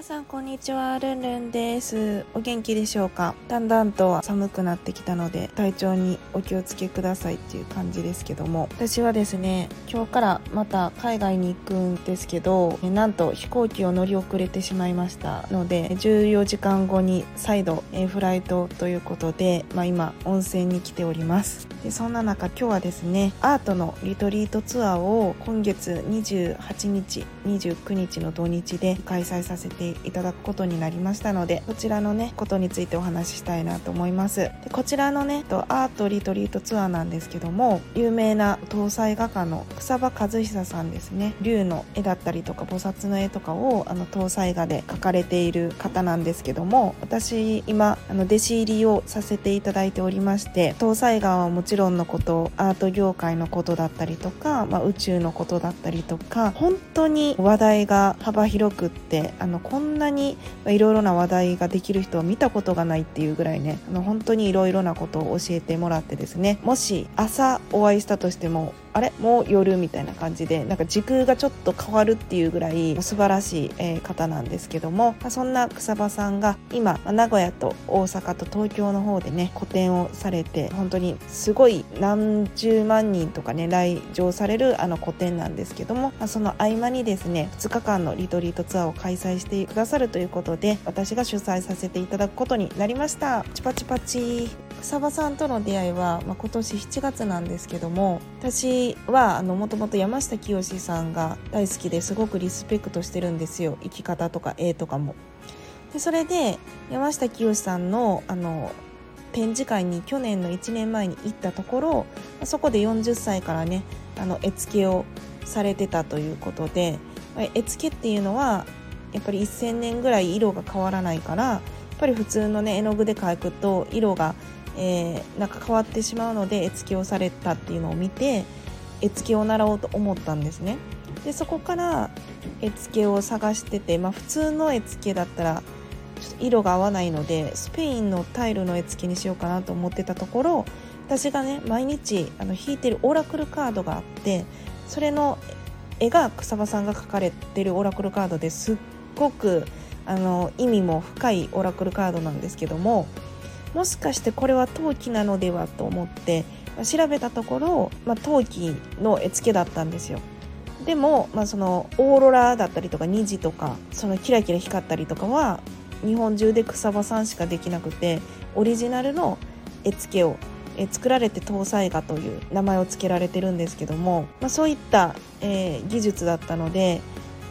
皆さんこんにちは、ルンルンです。お元気でしょうか？だんだんと寒くなってきたので、体調にお気をつけくださいっていう感じですけども、私はですね、今日からまた海外に行くんですけど、なんと飛行機を乗り遅れてしまいましたので、14時間後に再度フライトということで、まあ今温泉に来ております。でそんな中今日はですねアートのリトリートツアーを今月28日29日の土日で開催させていただくことになりましたのでこちらのねことについてお話ししたいなと思います。でこちらのねとアートリトリートツアーなんですけども有名な搭載画家の草場和久さんですね。竜の絵だったりとか菩薩の絵とかをあの搭載画で描かれている方なんですけども私今あの弟子入りをさせていただいておりまして搭載画はもちろんのことアート業界のことだったりとか、まあ、宇宙のことだったりとか本当に話題が幅広くってあのこんなにいろいろな話題ができる人を見たことがないっていうぐらいねあの本当にいろいろなことを教えてもらってですねもし朝お会いしたとしてもあれ？もう夜みたいな感じでなんか時空がちょっと変わるっていうぐらい素晴らしい、方なんですけども、そんな草場さんが今、名古屋と大阪と東京の方でね個展をされて本当にすごい何十万人とかね来場されるあの個展なんですけども、その合間にですね2日間のリトリートツアーを開催してくださるということで私が主催させていただくことになりました。チパチパチ。草場さんとの出会いは、まあ、今年7月なんですけども私はもともと山下清さんが大好きですごくリスペクトしてるんですよ生き方とか絵とかも。でそれで山下清さんのあの展示会に去年の1年前に行ったところそこで40歳からねあの絵付けをされてたということで絵付けっていうのはやっぱり1000年ぐらい色が変わらないからやっぱり普通のね絵の具で描くと色が、えーなんか変わってしまうので絵付けをされたっていうのを見て絵付けを習おうと思ったんですね。でそこから絵付けを探してて、まあ、普通の絵付けだったらちょっと色が合わないのでスペインのタイルの絵付けにしようかなと思ってたところ私がね毎日あの引いてるオラクルカードがあってそれの絵が草場さんが描かれてるオラクルカードですっごくあの意味も深いオラクルカードなんですけどももしかしてこれは陶器なのではと思ってまあ調べたところ、まあ、陶器の絵付けだったんですよ。でも、まあ、そのオーロラだったりとか虹とかそのキラキラ光ったりとかは日本中で草場さんしかできなくてオリジナルの絵付けをえ作られて搭載画という名前を付けられてるんですけども、まあ、そういった、えー技術だったので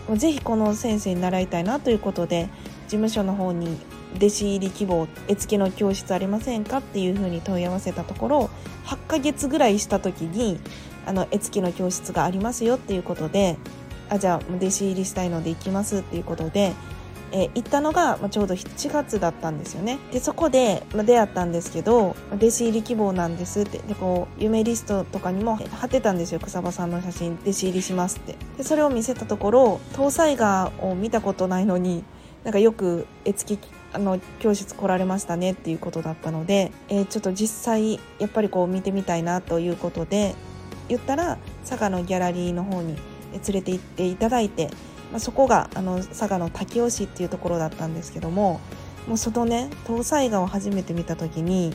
もうぜひこの先生に習いたいなということで事務所の方に弟子入り希望絵付けの教室ありませんかっていうふうに問い合わせたところ8ヶ月ぐらいした時にあの絵付けの教室がありますよっていうことであじゃあ弟子入りしたいので行きますっていうことで、えー行ったのが、まあ、ちょうど7月だったんですよね。でそこで、まあ、出会ったんですけど弟子入り希望なんですって。でこう夢リストとかにも貼ってたんですよ。草場さんの写真弟子入りしますって。でそれを見せたところ搭載画を見たことないのになんかよく絵付けあの教室来られましたねっていうことだったので、えーちょっと実際やっぱりこう見てみたいなということで言ったら佐賀のギャラリーの方に連れて行っていただいて、まあ、そこがあの佐賀の滝尾市っていうところだったんですけどももうそのね搭載画を初めて見た時に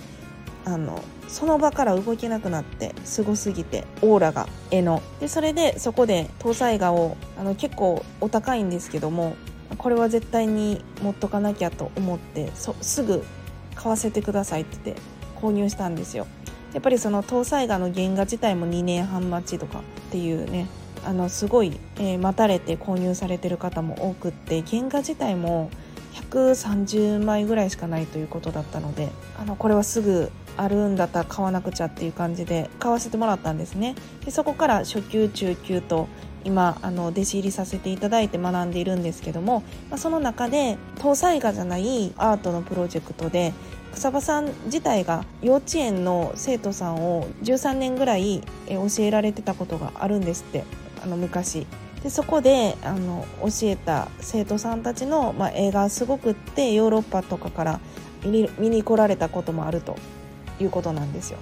あのその場から動けなくなってすごすぎてオーラが絵の。でそれでそこで搭載画をあの結構お高いんですけどもこれは絶対に持っとかなきゃと思ってすぐ買わせてくださいって言って購入したんですよ。やっぱりその搭載画の原画自体も2年半待ちとかっていうねあのすごい、えー待たれて購入されてる方も多くって原画自体も130枚ぐらいしかないということだったのであのこれはすぐあるんだったら買わなくちゃっていう感じで買わせてもらったんですね。でそこから初級中級と今あの弟子入りさせていただいて学んでいるんですけども、まあ、その中で搭載画じゃないアートのプロジェクトで草場さん自体が幼稚園の生徒さんを13年ぐらい教えられてたことがあるんですってあの昔でそこであの教えた生徒さんたちの、まあ、映画すごくってヨーロッパとかから見に来られたこともあるということなんですよ。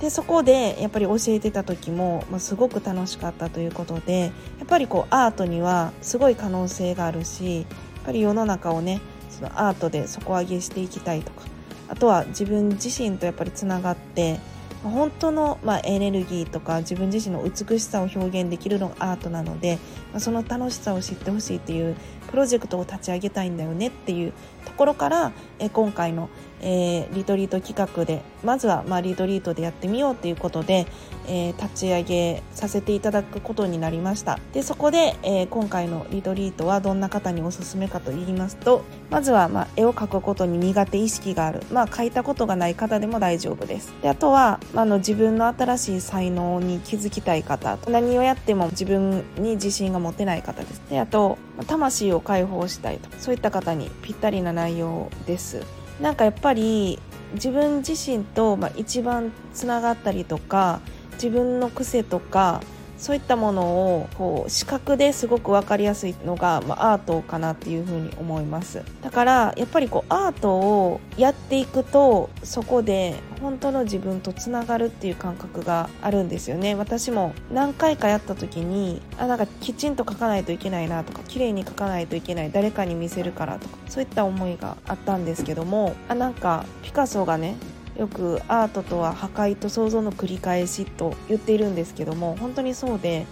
でそこでやっぱり教えてた時も、まあ、すごく楽しかったということでやっぱりこうアートにはすごい可能性があるしやっぱり世の中をねそのアートで底上げしていきたいとかあとは自分自身とやっぱりつながって本当の、まあ、エネルギーとか自分自身の美しさを表現できるのがアートなので、まあ、その楽しさを知ってほしいっていうプロジェクトを立ち上げたいんだよねっていうところからえ今回のえー、リトリート企画でまずはまあリトリートでやってみようということで、えー、立ち上げさせていただくことになりました。でそこで、えー、今回のリトリートはどんな方におすすめかと言いますとまずはまあ絵を描くことに苦手意識がある。まあ描いたことがない方でも大丈夫です。であとは、まあ、の自分の新しい才能に気づきたい方。何をやっても自分に自信が持てない方です。であと魂を解放したいと。そういった方にぴったりな内容です。なんかやっぱり自分自身と、まあ、一番つながったりとか自分の癖とかそういったものをこう視覚ですごく分かりやすいのが、まあ、アートかなっていうふうに思います。だからやっぱりこうアートをやっていくとそこで本当の自分とつながるっていう感覚があるんですよね。私も何回かやった時にあなんかきちんと描かないといけないなとか綺麗に描かないといけない誰かに見せるからとかそういった思いがあったんですけどもあなんかピカソがねよくアートとは破壊と創造の繰り返しと言っているんですけども本当にそうで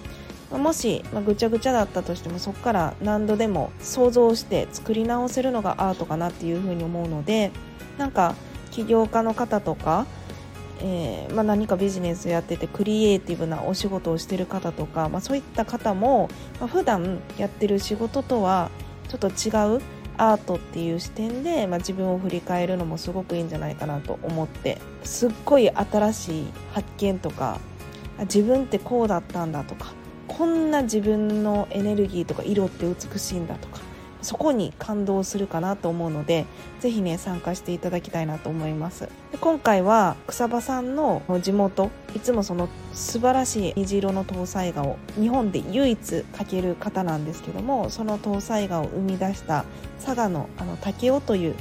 もし、ま、ぐちゃぐちゃだったとしてもそこから何度でも想像して作り直せるのがアートかなっていうふうに思うのでなんか起業家の方とか、えー、まあ、何かビジネスやっててクリエイティブなお仕事をしてる方とか、まあ、そういった方も、まあ、普段やってる仕事とはちょっと違うアートっていう視点で、まあ、自分を振り返るのもすごくいいんじゃないかなと思ってすっごい新しい発見とか自分ってこうだったんだとかこんな自分のエネルギーとか色って美しいんだとかそこに感動するかなと思うのでぜひね参加していただきたいなと思います。で今回は草場さんの地元いつもその素晴らしい虹色の搭載画を日本で唯一描ける方なんですけどもその搭載画を生み出した佐賀のあの武雄という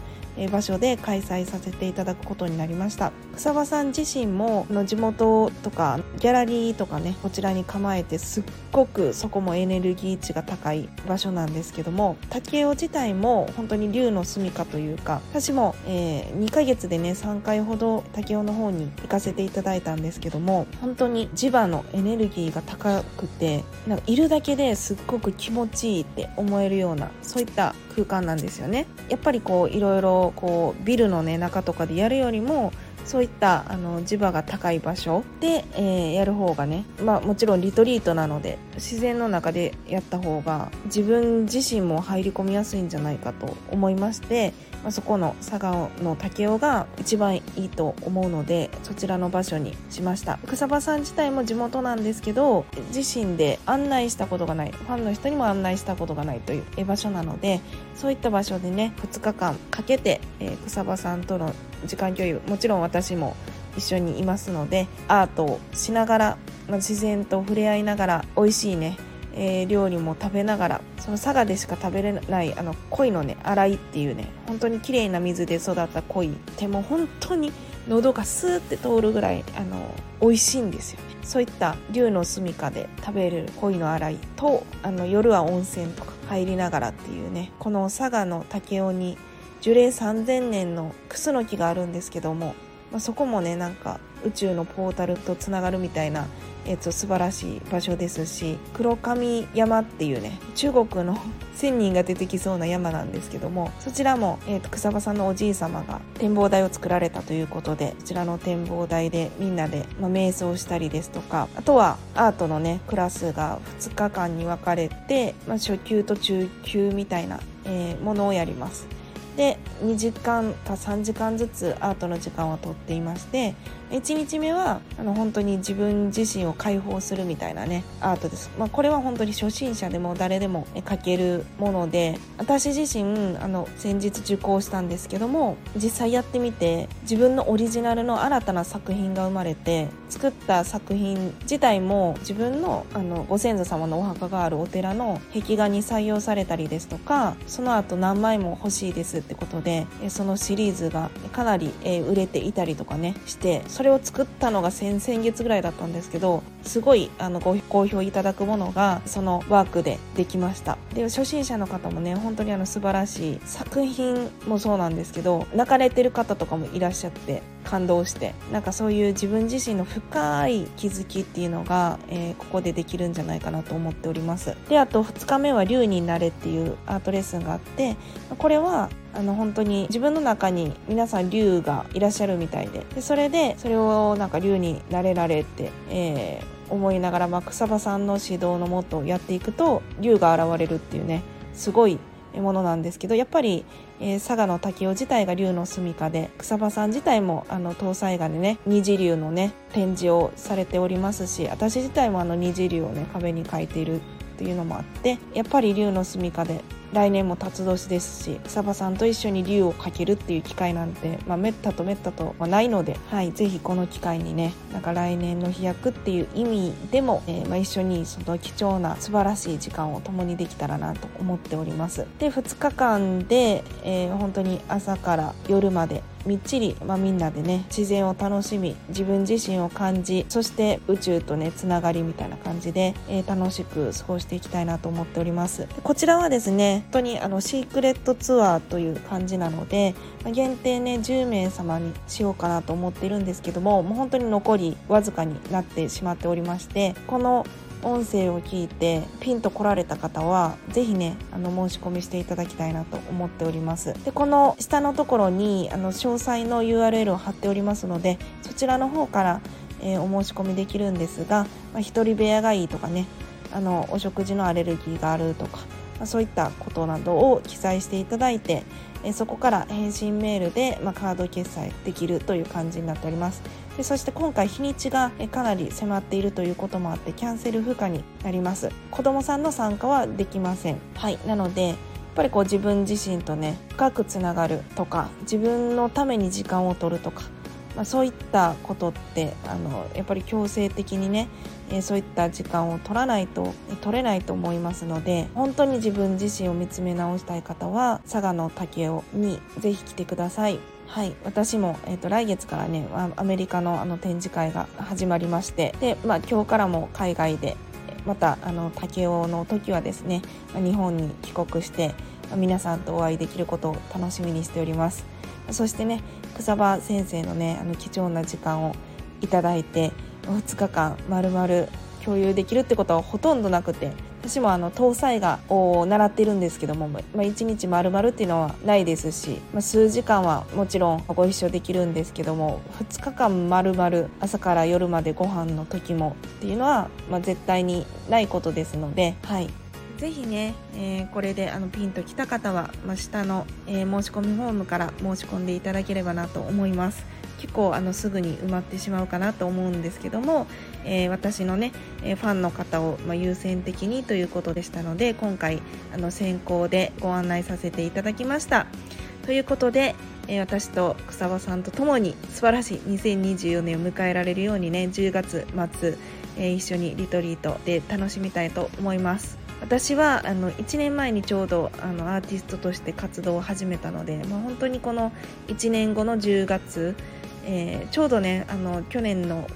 場所で開催させていただくことになりました。草場さん自身もの地元とかギャラリーとかねこちらに構えてすっごくそこもエネルギー値が高い場所なんですけども竹雄自体も本当に竜の住処というか私も、えー、2ヶ月でね3回ほど竹雄の方に行かせていただいたんですけども本当に磁場のエネルギーが高くてなんかいるだけですっごく気持ちいいって思えるようなそういった空間なんですよね。やっぱりこういろいろこうビルのね中とかでやるよりもそういったあの磁場が高い場所で、えー、やる方がね、まあ、もちろんリトリートなので自然の中でやった方が自分自身も入り込みやすいんじゃないかと思いましてまあ、そこの佐賀の武雄が一番いいと思うのでそちらの場所にしました。草場さん自体も地元なんですけど自身で案内したことがないファンの人にも案内したことがないという場所なのでそういった場所でね2日間かけて、えー、草場さんとの時間共有もちろん私も一緒にいますのでアートをしながら、まあ、自然と触れ合いながら美味しいねえー、料理も食べながらその佐賀でしか食べれないあの鯉のね洗いっていうね本当に綺麗な水で育った鯉ってもう本当に喉がスーって通るぐらいあの美味しいんですよね。そういった竜の住処で食べれる鯉の洗いとあの夜は温泉とか入りながらっていうねこの佐賀の武雄に樹齢3000年のクスノキがあるんですけども、まあ、そこもねなんか宇宙のポータルとつながるみたいなえーと、素晴らしい場所ですし黒神山っていうね中国の 1000人が出てきそうな山なんですけどもそちらも、えーと、草場さんのおじい様が展望台を作られたということでこちらの展望台でみんなで、まあ、瞑想したりですとかあとはアートのねクラスが2日間に分かれて、まあ、初級と中級みたいな、えー、ものをやります。で2時間か3時間ずつアートの時間をとっていまして1日目はあの本当に自分自身を解放するみたいなねアートです、まあ、これは本当に初心者でも誰でも描けるもので私自身あの先日受講したんですけども実際やってみて自分のオリジナルの新たな作品が生まれて作った作品自体も自分のあのご先祖様のお墓があるお寺の壁画に採用されたりですとかその後何枚も欲しいですってことでそのシリーズがかなり売れていたりとかねしてそれを作ったのが先々月ぐらいだったんですけどすごいあのご好評いただくものがそのワークでできました。で初心者の方もね本当にあの素晴らしい作品もそうなんですけど泣かれてる方とかもいらっしゃって感動して。なんかそういう自分自身の深い気づきっていうのが、えー、ここでできるんじゃないかなと思っております。であと2日目は竜になれっていうアートレッスンがあってこれはあの本当に自分の中に皆さん竜がいらっしゃるみたいででそれでそれをなんか竜になれられて、えー、思いながら、まあ、草場さんの指導のもとやっていくと竜が現れるっていうねすごいものなんですけどやっぱり、えー、佐賀の滝尾自体が竜の住処で草場さん自体もあの東西画でね二次竜のね展示をされておりますし私自体もあの二次竜をね壁に描いているっていうのもあってやっぱり竜の住処で来年も辰年ですしサバさんと一緒に竜をかけるっていう機会なんて、まあ、めったとめったとはないので、はい、ぜひこの機会にねなんか来年の飛躍っていう意味でも、えー、まあ、一緒にその貴重な素晴らしい時間を共にできたらなと思っております。で2日間で、えー、本当に朝から夜までみっちり、まあ、みんなでね自然を楽しみ自分自身を感じそして宇宙とねつながりみたいな感じで、えー、楽しく過ごしていきたいなと思っております。こちらはですね本当にあのシークレットツアーという感じなので、ま、限定ね10名様にしようかなと思っているんですけどももう本当に残りわずかになってしまっておりましてこの音声を聞いてピンと来られた方はぜひねあの申し込みしていただきたいなと思っております。でこの下のところにあの詳細の URL を貼っておりますのでそちらの方から、えー、お申し込みできるんですが、まあ、1人部屋がいいとかねあのお食事のアレルギーがあるとか、まあ、そういったことなどを記載していただいて、えー、そこから返信メールで、まあ、カード決済できるという感じになっております。でそして今回日にちがかなり迫っているということもあってキャンセル不可になります。子供さんの参加はできません。はい。なのでやっぱりこう自分自身とね深くつながるとか自分のために時間を取るとか、まあ、そういったことってあのやっぱり強制的にねえそういった時間を取らないと取れないと思いますので本当に自分自身を見つめ直したい方は佐賀の竹雄にぜひ来てくださいはい、私も、えーと、来月からねアメリカのあの展示会が始まりましてで、まあ、今日からも海外でまたあの竹雄の時はですね日本に帰国して皆さんとお会いできることを楽しみにしております。そしてね草場先生のねあの貴重な時間をいただいて2日間まるまる共有できるってことはほとんどなくて私もあの搭載画を習ってるんですけども、まあ、1日丸々っていうのはないですし、まあ、数時間はもちろんご一緒できるんですけども2日間丸々朝から夜までご飯の時もっていうのは、まあ、絶対にないことですので、はい、ぜひね、えー、これであのピンときた方は、まあ、下の、えー、申し込みフォームから申し込んでいただければなと思います。結構あのすぐに埋まってしまうかなと思うんですけども、えー、私のね、えファンの方を、ま優先的にということでしたので今回あの先行でご案内させていただきました。ということで、え私と草場さんとともに素晴らしい2024年を迎えられるようにね10月末、え一緒にリトリートで楽しみたいと思います。私はあの1年前にちょうどあのアーティストとして活動を始めたので、まあ、本当にこの1年後の10月えー、ちょうどねあの去年の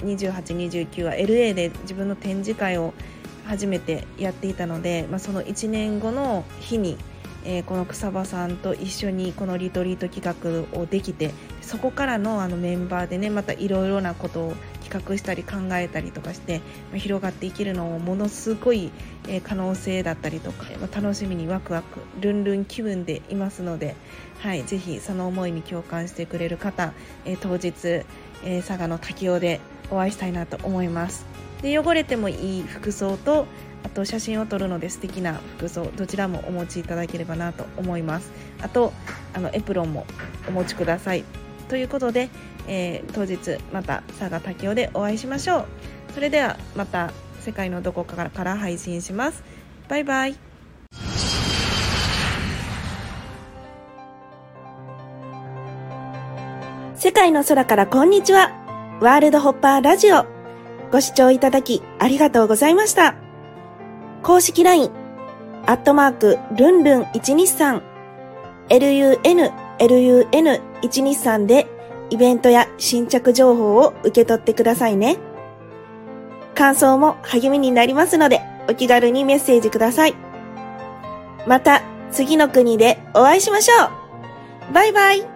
2829は LA で自分の展示会を初めてやっていたので、まあ、その1年後の日に、えー、この草場さんと一緒にこのリトリート企画をできてそこからのあのメンバーでねまたいろいろなことを企画したり考えたりとかして、ま、広がっていけるのをものすごい、え、可能性だったりとか、ま、楽しみにワクワクルンルン気分でいますので、はい、ぜひその思いに共感してくれる方、え、当日、え、佐賀の滝尾でお会いしたいなと思います。で汚れてもいい服装とあと写真を撮るので素敵な服装どちらもお持ちいただければなと思います。あとあのエプロンもお持ちください。ということで、えー、当日また佐賀竹雄でお会いしましょう。それではまた世界のどこかから配信します。バイバイ。世界の空からこんにちは。ワールドホッパーラジオ。ご視聴いただきありがとうございました。公式 LINE アットマークルンルン123 lun lun123 でイベントや新着情報を受け取ってくださいね。感想も励みになりますので、お気軽にメッセージください。また次の国でお会いしましょうバイバイ